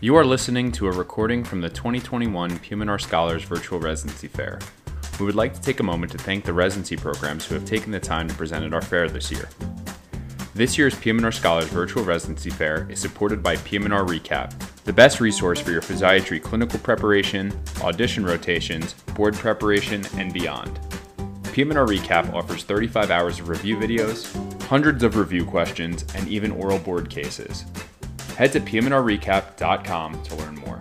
You are listening to a recording from the 2021 PM&R Scholars Virtual Residency Fair. We would like to take a moment to thank the residency programs who have taken the time to present at our fair this year. This year's PM&R Scholars Virtual Residency Fair is supported by PM&R Recap, the best resource for your physiatry clinical preparation, audition rotations, board preparation, and beyond. PM&R Recap offers 35 hours of review videos, hundreds of review questions, and even oral board cases. Head to pmnrrecap.com to learn more.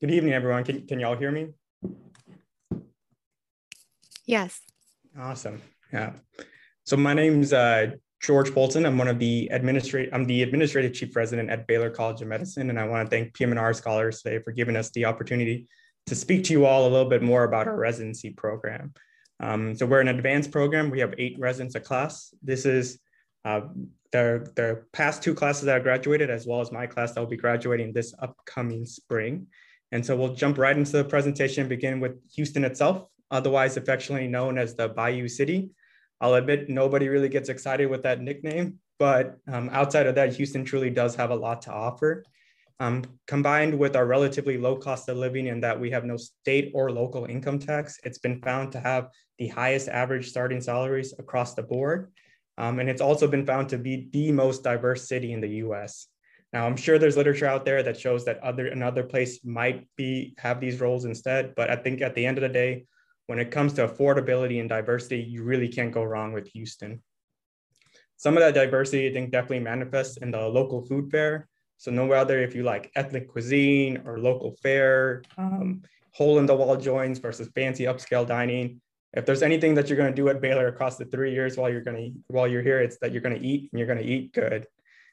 Good evening, everyone. Can, can y'all hear me? Yes. Awesome. Yeah. So my name's uh, George Bolton. I'm one of the administrative. I'm the administrative chief resident at Baylor College of Medicine, and I want to thank PM&R scholars today for giving us the opportunity to speak to you all a little bit more about our residency program. Um, so we're an advanced program. We have eight residents a class. This is uh, the, the past two classes that I graduated, as well as my class that will be graduating this upcoming spring. And so we'll jump right into the presentation, begin with Houston itself, otherwise affectionately known as the Bayou City. I'll admit nobody really gets excited with that nickname, but um, outside of that, Houston truly does have a lot to offer. Um, combined with our relatively low cost of living and that we have no state or local income tax, it's been found to have the highest average starting salaries across the board. Um, and it's also been found to be the most diverse city in the US. Now, I'm sure there's literature out there that shows that other another place might be have these roles instead, but I think at the end of the day, when it comes to affordability and diversity, you really can't go wrong with Houston. Some of that diversity, I think, definitely manifests in the local food fare. So no matter if you like ethnic cuisine or local fare, um, hole in the wall joints versus fancy upscale dining. If there's anything that you're going to do at Baylor across the three years while you're going to while you're here, it's that you're going to eat and you're going to eat good.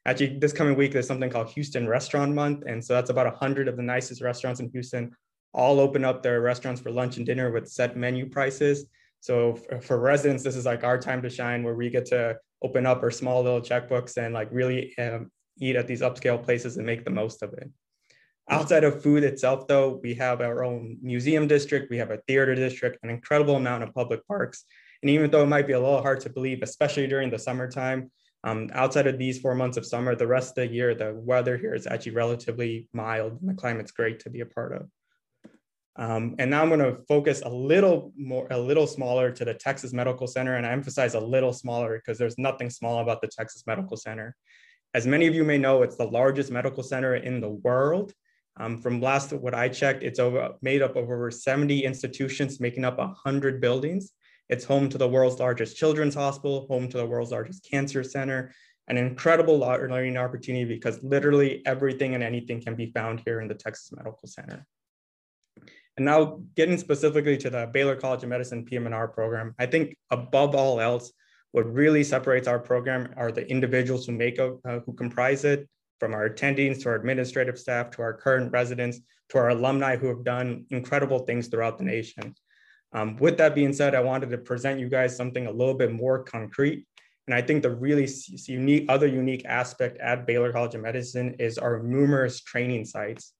Actually, this coming week there's something called Houston Restaurant Month, and so that's about hundred of the nicest restaurants in Houston all open up their restaurants for lunch and dinner with set menu prices. So for, residents, this is like our time to shine, where we get to open up our small little checkbooks and like really um, eat at these upscale places and make the most of it. Outside of food itself, though, we have our own museum district, we have a theater district, an incredible amount of public parks. And even though it might be a little hard to believe, especially during the summertime, um, outside of these four months of summer, the rest of the year, the weather here is actually relatively mild and the climate's great to be a part of. Um, and now I'm going to focus a little more, a little smaller to the Texas Medical Center. And I emphasize a little smaller because there's nothing small about the Texas Medical Center. As many of you may know, it's the largest medical center in the world. Um, from last what I checked, it's over, made up of over 70 institutions, making up 100 buildings. It's home to the world's largest children's hospital, home to the world's largest cancer center, an incredible learning opportunity because literally everything and anything can be found here in the Texas Medical Center. And now getting specifically to the Baylor College of Medicine PM&R program, I think above all else, what really separates our program are the individuals who make up, uh, who comprise it, from our attendings to our administrative staff to our current residents to our alumni who have done incredible things throughout the nation. Um, with that being said, I wanted to present you guys something a little bit more concrete. And I think the really unique, other unique aspect at Baylor College of Medicine is our numerous training sites.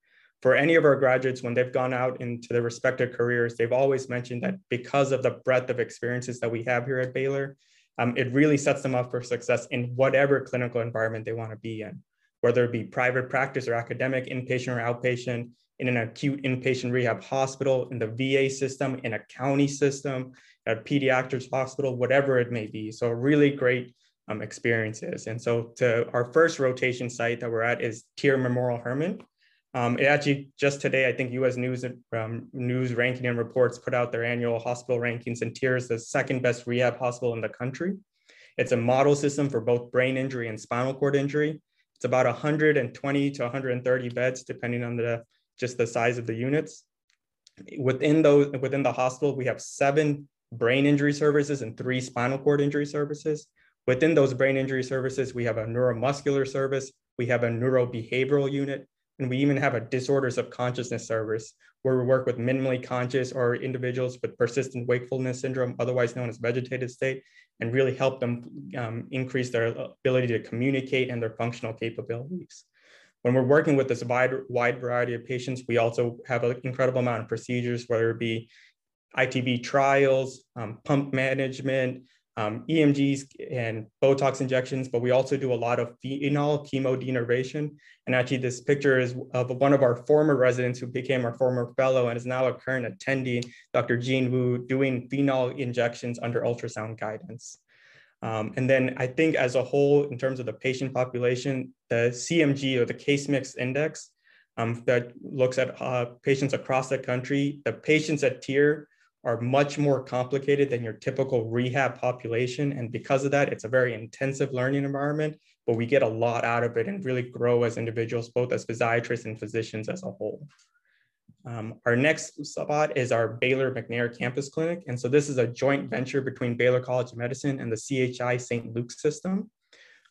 For any of our graduates, when they've gone out into their respective careers, they've always mentioned that because of the breadth of experiences that we have here at Baylor, um, it really sets them up for success in whatever clinical environment they want to be in, whether it be private practice or academic, inpatient or outpatient, in an acute inpatient rehab hospital, in the VA system, in a county system, a pediatrics hospital, whatever it may be. So really great um, experiences. And so to our first rotation site that we're at is TIRR Memorial Hermann. Um, it actually just today, I think U.S. News um, News Ranking and Reports put out their annual hospital rankings, and TIRR's the second best rehab hospital in the country. It's a model system for both brain injury and spinal cord injury. It's about 120 to 130 beds, depending on the just the size of the units. Within those, within the hospital, we have seven brain injury services and three spinal cord injury services. Within those brain injury services, we have a neuromuscular service, we have a neurobehavioral unit, and we even have a disorders of consciousness service where we work with minimally conscious or individuals with persistent wakefulness syndrome, otherwise known as vegetative state, and really help them um, increase their ability to communicate and their functional capabilities. When we're working with this wide, wide variety of patients, we also have an incredible amount of procedures, whether it be ITB trials, um, pump management, um, EMGs and Botox injections, but we also do a lot of phenol chemo denervation. And actually this picture is of one of our former residents who became our former fellow and is now a current attendee, Dr. Jean Wu, doing phenol injections under ultrasound guidance. Um, and then I think as a whole, in terms of the patient population, the CMG or the case mix index um, that looks at uh, patients across the country, the patients at TIRR are much more complicated than your typical rehab population. And because of that, it's a very intensive learning environment, but we get a lot out of it and really grow as individuals, both as physiatrists and physicians as a whole. Um, our next spot is our Baylor McNair campus clinic. And so this is a joint venture between Baylor College of Medicine and the CHI St. Luke's system.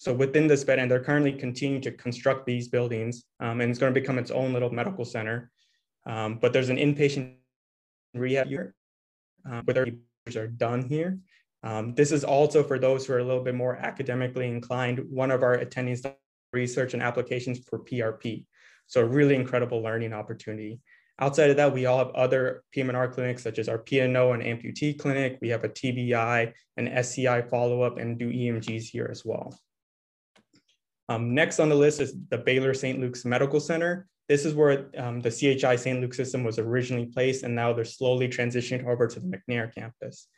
So within this bed, and they're currently continuing to construct these buildings, um, and it's going to become its own little medical center. Um, but there's an inpatient rehab here um, where their are done here. Um, this is also for those who are a little bit more academically inclined. One of our attendees research and applications for PRP. So a really incredible learning opportunity. Outside of that, we all have other PM&R clinics such as our P&O and amputee clinic. We have a TBI and SCI follow-up and do EMGs here as well. Um, next on the list is the Baylor St. Luke's Medical Center. This is where um, the CHI St. Luke system was originally placed, and now they're slowly transitioning over to the McNair campus.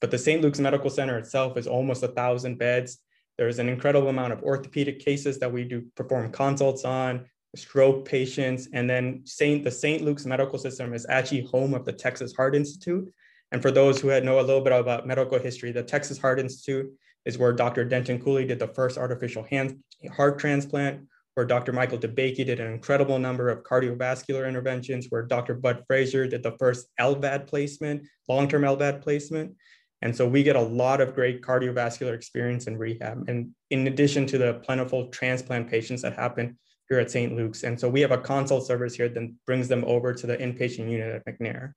But the St. Luke's Medical Center itself is almost a thousand beds. There's an incredible amount of orthopedic cases that we do perform consults on, stroke patients, and then Saint, the St. Luke's Medical System is actually home of the Texas Heart Institute. And for those who had know a little bit about medical history, the Texas Heart Institute is where Dr. Denton Cooley did the first artificial hand, heart transplant, where Dr. Michael DeBakey did an incredible number of cardiovascular interventions, where Dr. Bud Frazier did the first LVAD placement, long-term LVAD placement. And so we get a lot of great cardiovascular experience in rehab. And in addition to the plentiful transplant patients that happen here at St. Luke's. And so we have a consult service here that brings them over to the inpatient unit at McNair.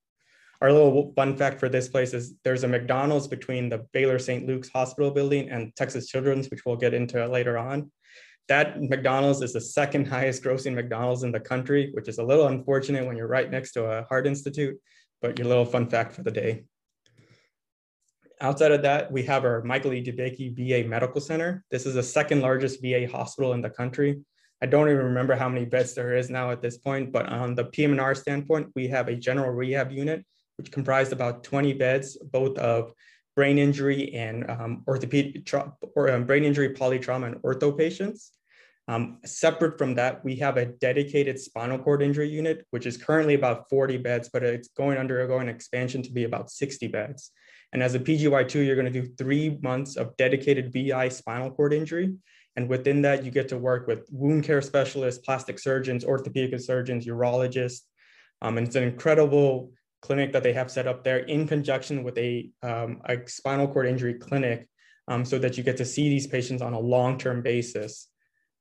Our little fun fact for this place is there's a McDonald's between the Baylor St. Luke's Hospital building and Texas Children's, which we'll get into later on that McDonald's is the second highest grossing McDonald's in the country, which is a little unfortunate when you're right next to a heart institute, but your little fun fact for the day. Outside of that, we have our Michael E. DeBakey VA Medical Center. This is the second largest VA hospital in the country. I don't even remember how many beds there is now at this point, but on the PM&R standpoint, we have a general rehab unit, which comprised about 20 beds, both of brain injury and um, orthopedic or um, brain injury, polytrauma, and ortho patients. Um, separate from that, we have a dedicated spinal cord injury unit, which is currently about 40 beds, but it's going undergoing expansion to be about 60 beds. And as a PGY2, you're going to do three months of dedicated VI spinal cord injury. And within that, you get to work with wound care specialists, plastic surgeons, orthopedic surgeons, urologists. Um, and it's an incredible clinic that they have set up there in conjunction with a, um, a spinal cord injury clinic um, so that you get to see these patients on a long-term basis.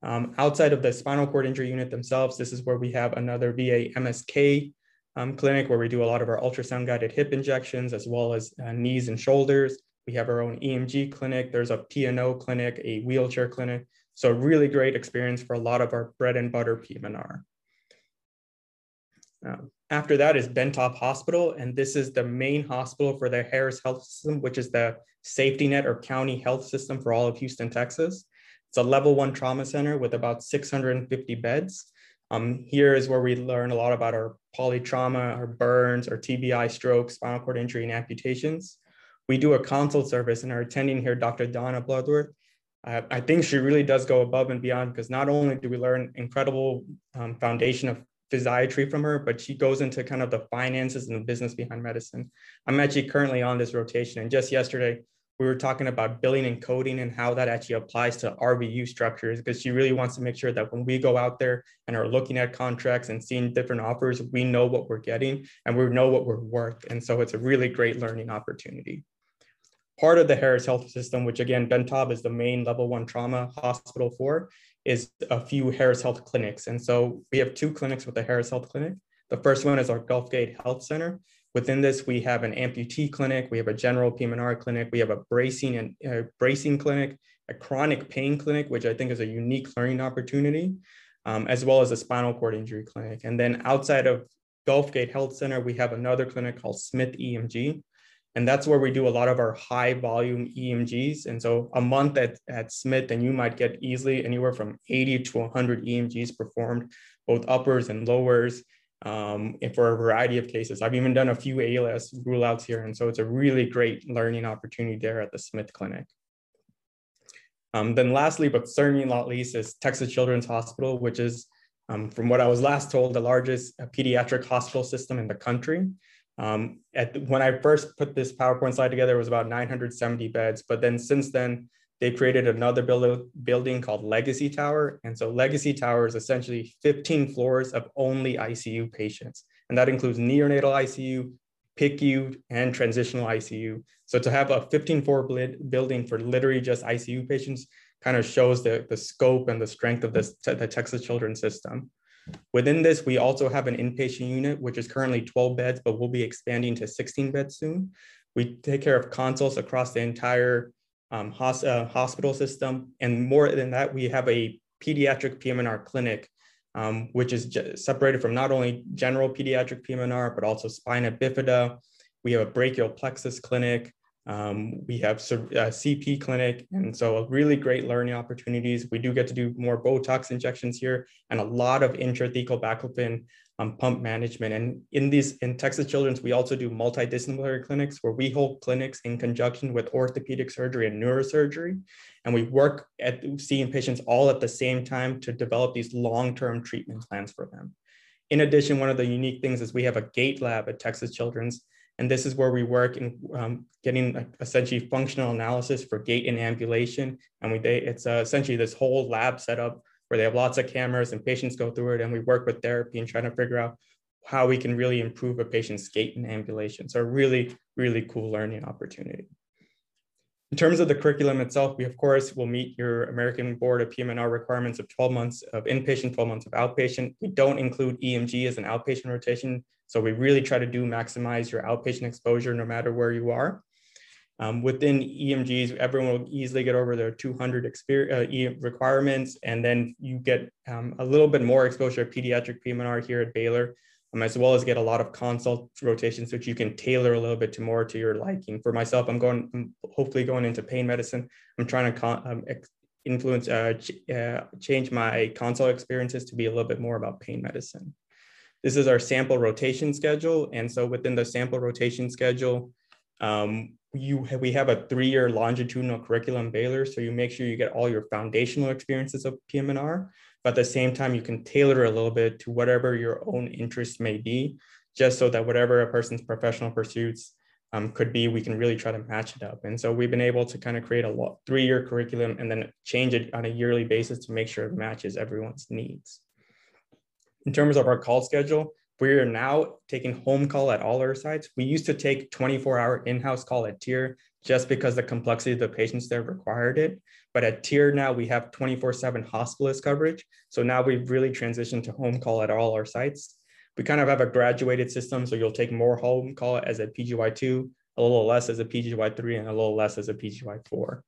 Um, outside of the spinal cord injury unit themselves, this is where we have another VA MSK um, clinic where we do a lot of our ultrasound guided hip injections as well as uh, knees and shoulders. We have our own EMG clinic. There's a P&O clinic, a wheelchair clinic. So really great experience for a lot of our bread and butter PM&R. Um, after that is Ben Taub Hospital, and this is the main hospital for the Harris Health System, which is the safety net or county health system for all of Houston, Texas. It's a level one trauma center with about 650 beds. Um, here is where we learn a lot about our polytrauma, our burns, our TBI, strokes, spinal cord injury, and amputations. We do a consult service, and our attending here, Dr. Donna Bloodworth, uh, I think she really does go above and beyond because not only do we learn incredible um, foundation of physiatry from her, but she goes into kind of the finances and the business behind medicine. I'm actually currently on this rotation, and just yesterday we were talking about billing and coding and how that actually applies to RVU structures because she really wants to make sure that when we go out there and are looking at contracts and seeing different offers, we know what we're getting and we know what we're worth. And so it's a really great learning opportunity. Part of the Harris Health System, which again, Ben Taub is the main level one trauma hospital for, is a few Harris Health clinics. And so we have two clinics with the Harris Health Clinic. The first one is our Gulfgate Health Center, Within this, we have an amputee clinic, we have a general PM&R clinic, we have a bracing and uh, bracing clinic, a chronic pain clinic, which I think is a unique learning opportunity, um, as well as a spinal cord injury clinic. And then outside of Gulfgate Health Center, we have another clinic called Smith EMG. And that's where we do a lot of our high volume EMGs. And so a month at, at Smith, and you might get easily anywhere from 80 to 100 EMGs performed, both uppers and lowers um, for a variety of cases. I've even done a few ALS rule outs here. And so it's a really great learning opportunity there at the Smith Clinic. Um, then lastly, but certainly not least, is Texas Children's Hospital, which is, um, from what I was last told, the largest uh, pediatric hospital system in the country. Um, at, when I first put this PowerPoint slide together, it was about 970 beds, but then since then, they created another build, building called Legacy Tower. And so Legacy Tower is essentially 15 floors of only ICU patients. And that includes neonatal ICU, PICU, and transitional ICU. So to have a 15 floor building for literally just ICU patients kind of shows the, the scope and the strength of this, the Texas Children's System. Within this, we also have an inpatient unit, which is currently 12 beds, but we'll be expanding to 16 beds soon. We take care of consults across the entire um, hos uh, hospital system. And more than that, we have a pediatric PM&R clinic, um, which is separated from not only general pediatric PM&R, but also spina bifida. We have a brachial plexus clinic. Um, we have a uh, CP clinic, and so really great learning opportunities. We do get to do more Botox injections here and a lot of intrathecal baclofen um, pump management. And in these, in Texas Children's, we also do multidisciplinary clinics where we hold clinics in conjunction with orthopedic surgery and neurosurgery. And we work at seeing patients all at the same time to develop these long-term treatment plans for them. In addition, one of the unique things is we have a gait lab at Texas Children's, and this is where we work in um, getting essentially functional analysis for gait and ambulation. And we, they, it's uh, essentially this whole lab setup where they have lots of cameras and patients go through it and we work with therapy and trying to figure out how we can really improve a patient's gait and ambulation. So a really, really cool learning opportunity. In terms of the curriculum itself, we of course will meet your American Board of PM&R requirements of 12 months of inpatient, 12 months of outpatient. We don't include EMG as an outpatient rotation. So we really try to do maximize your outpatient exposure no matter where you are. Um, within EMGs, everyone will easily get over their 200 experience, uh, requirements, and then you get um, a little bit more exposure to pediatric PM&R here at Baylor, um, as well as get a lot of consult rotations, which you can tailor a little bit to more to your liking. For myself, I'm going, I'm hopefully going into pain medicine. I'm trying to um, influence, uh, ch uh, change my consult experiences to be a little bit more about pain medicine. This is our sample rotation schedule. And so within the sample rotation schedule, um, you we have a three-year longitudinal curriculum Baylor, so you make sure you get all your foundational experiences of PM&R, but at the same time, you can tailor a little bit to whatever your own interest may be, just so that whatever a person's professional pursuits um, could be, we can really try to match it up. And so we've been able to kind of create a three-year curriculum and then change it on a yearly basis to make sure it matches everyone's needs. In terms of our call schedule, we are now taking home call at all our sites. We used to take 24 hour in-house call at TIRR just because the complexity of the patients there required it. But at TIRR now we have 24 seven hospitalist coverage. So now we've really transitioned to home call at all our sites. We kind of have a graduated system. So you'll take more home call as a PGY2, a little less as a PGY3 and a little less as a PGY4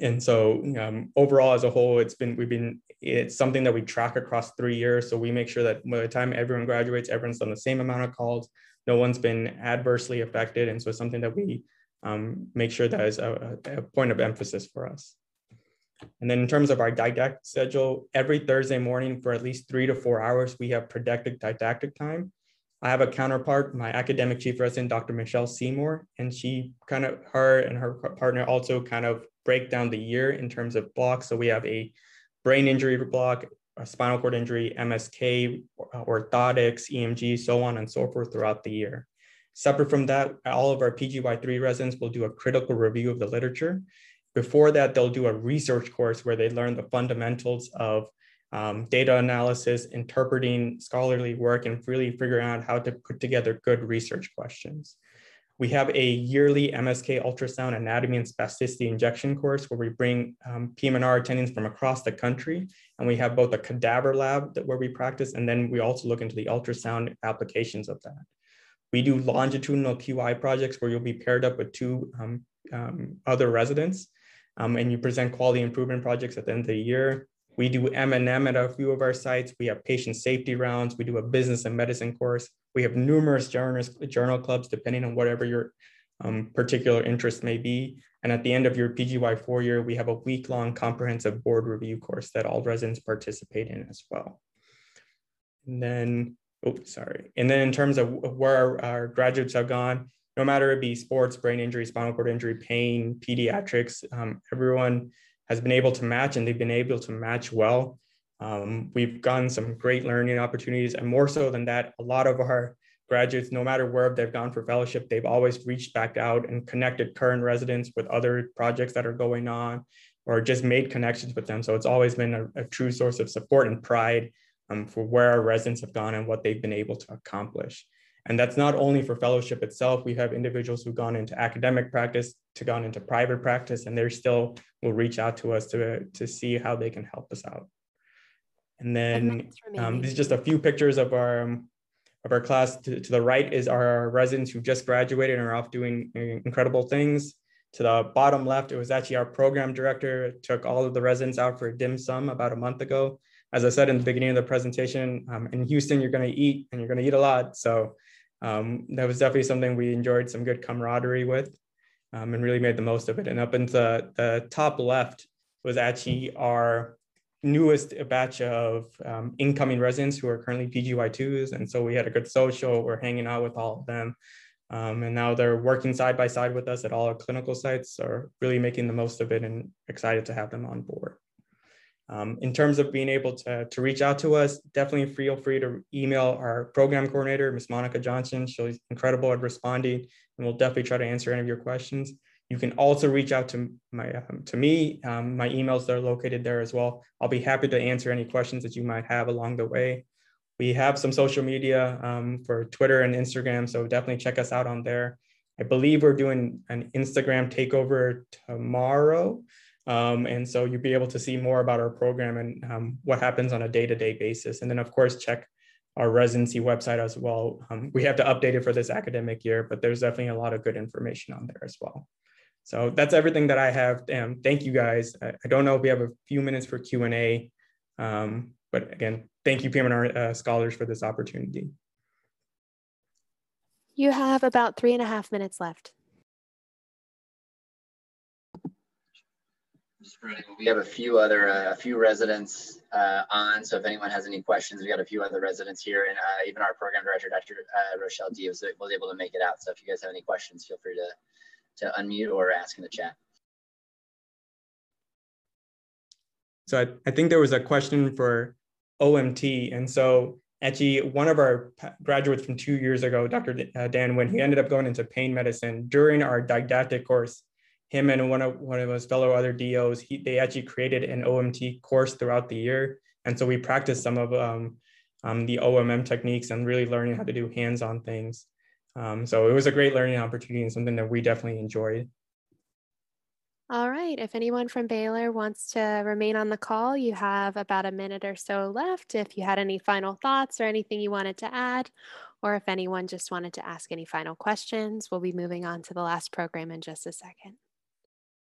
and so um, overall as a whole it's been we've been it's something that we track across three years. So we make sure that by the time everyone graduates everyone's done the same amount of calls. No one's been adversely affected. And so it's something that we um, make sure that is a, a, point of emphasis for us. And then in terms of our didactic schedule every thursday morning for at least three to four hours we have predicted didactic time I have a counterpart, my academic chief resident, Dr. Michelle Seymour, and she kind of, her and her partner also kind of break down the year in terms of blocks. So we have a brain injury block, a spinal cord injury, MSK, orthotics, EMG, so on and so forth throughout the year. Separate from that, all of our PGY3 residents will do a critical review of the literature. Before that, they'll do a research course where they learn the fundamentals of um, data analysis, interpreting scholarly work, and really figuring out how to put together good research questions. We have a yearly MSK ultrasound anatomy and spasticity injection course where we bring um, PM&R attendings from across the country. And we have both a cadaver lab that, where we practice, and then we also look into the ultrasound applications of that. We do longitudinal QI projects where you'll be paired up with two um, um, other residents um, and you present quality improvement projects at the end of the year. We do M&M at a few of our sites. We have patient safety rounds. We do a business and medicine course. We have numerous journal clubs, depending on whatever your um, particular interest may be. And at the end of your PGY four year, we have a week long comprehensive board review course that all residents participate in as well. And then, oh, sorry. And then in terms of where our, our graduates have gone, no matter it be sports, brain injury, spinal cord injury, pain, pediatrics, um, everyone has been able to match and they've been able to match well. Um, we've gotten some great learning opportunities and more so than that, a lot of our graduates, no matter where they've gone for fellowship, they've always reached back out and connected current residents with other projects that are going on or just made connections with them. So it's always been a, a true source of support and pride um, for where our residents have gone and what they've been able to accomplish. And that's not only for fellowship itself. We have individuals who've gone into academic practice, to gone into private practice, and they still will reach out to us to, to see how they can help us out. And then um, these are just a few pictures of our um, of our class. To, to, the right is our residents who just graduated and are off doing incredible things. To the bottom left, it was actually our program director took all of the residents out for a dim sum about a month ago. As I said in the beginning of the presentation, um, in Houston, you're going to eat and you're going to eat a lot. So um, that was definitely something we enjoyed some good camaraderie with um, and really made the most of it. And up into the, the top left was actually our newest batch of um, incoming residents who are currently PGY2s. And so we had a good social, we're hanging out with all of them. Um, and now they're working side by side with us at all our clinical sites, are really making the most of it and excited to have them on board. Um, in terms of being able to, to reach out to us, definitely feel free to email our program coordinator, Ms. Monica Johnson. She's incredible at responding and we'll definitely try to answer any of your questions. You can also reach out to my um, to me. Um, my emails are located there as well. I'll be happy to answer any questions that you might have along the way. We have some social media um, for Twitter and Instagram, so definitely check us out on there. I believe we're doing an Instagram takeover tomorrow. Um, and so you'll be able to see more about our program and um, what happens on a day-to-day basis. And then of course, check our residency website as well. Um, we have to update it for this academic year, but there's definitely a lot of good information on there as well. So that's everything that I have. Um, thank you guys. I, I, don't know if we have a few minutes for Q&A, um, but again, thank you PM&R uh, scholars for this opportunity. You have about three and a half minutes left. We have a few other, uh, a few residents uh, on. So if anyone has any questions, we got a few other residents here, and uh, even our program director, Dr. Uh, Rochelle Dy, was, was able to make it out. So if you guys have any questions, feel free to to unmute or ask in the chat. So I, I think there was a question for OMT, and so actually one of our graduates from two years ago, Dr. Uh, Dan Wynn, he ended up going into pain medicine during our didactic course him and one of one of his fellow other DOs, he, they actually created an OMT course throughout the year. And so we practiced some of um, um, the OMM techniques and really learning how to do hands-on things. Um, so it was a great learning opportunity and something that we definitely enjoyed. All right. If anyone from Baylor wants to remain on the call, you have about a minute or so left. If you had any final thoughts or anything you wanted to add, or if anyone just wanted to ask any final questions, we'll be moving on to the last program in just a second.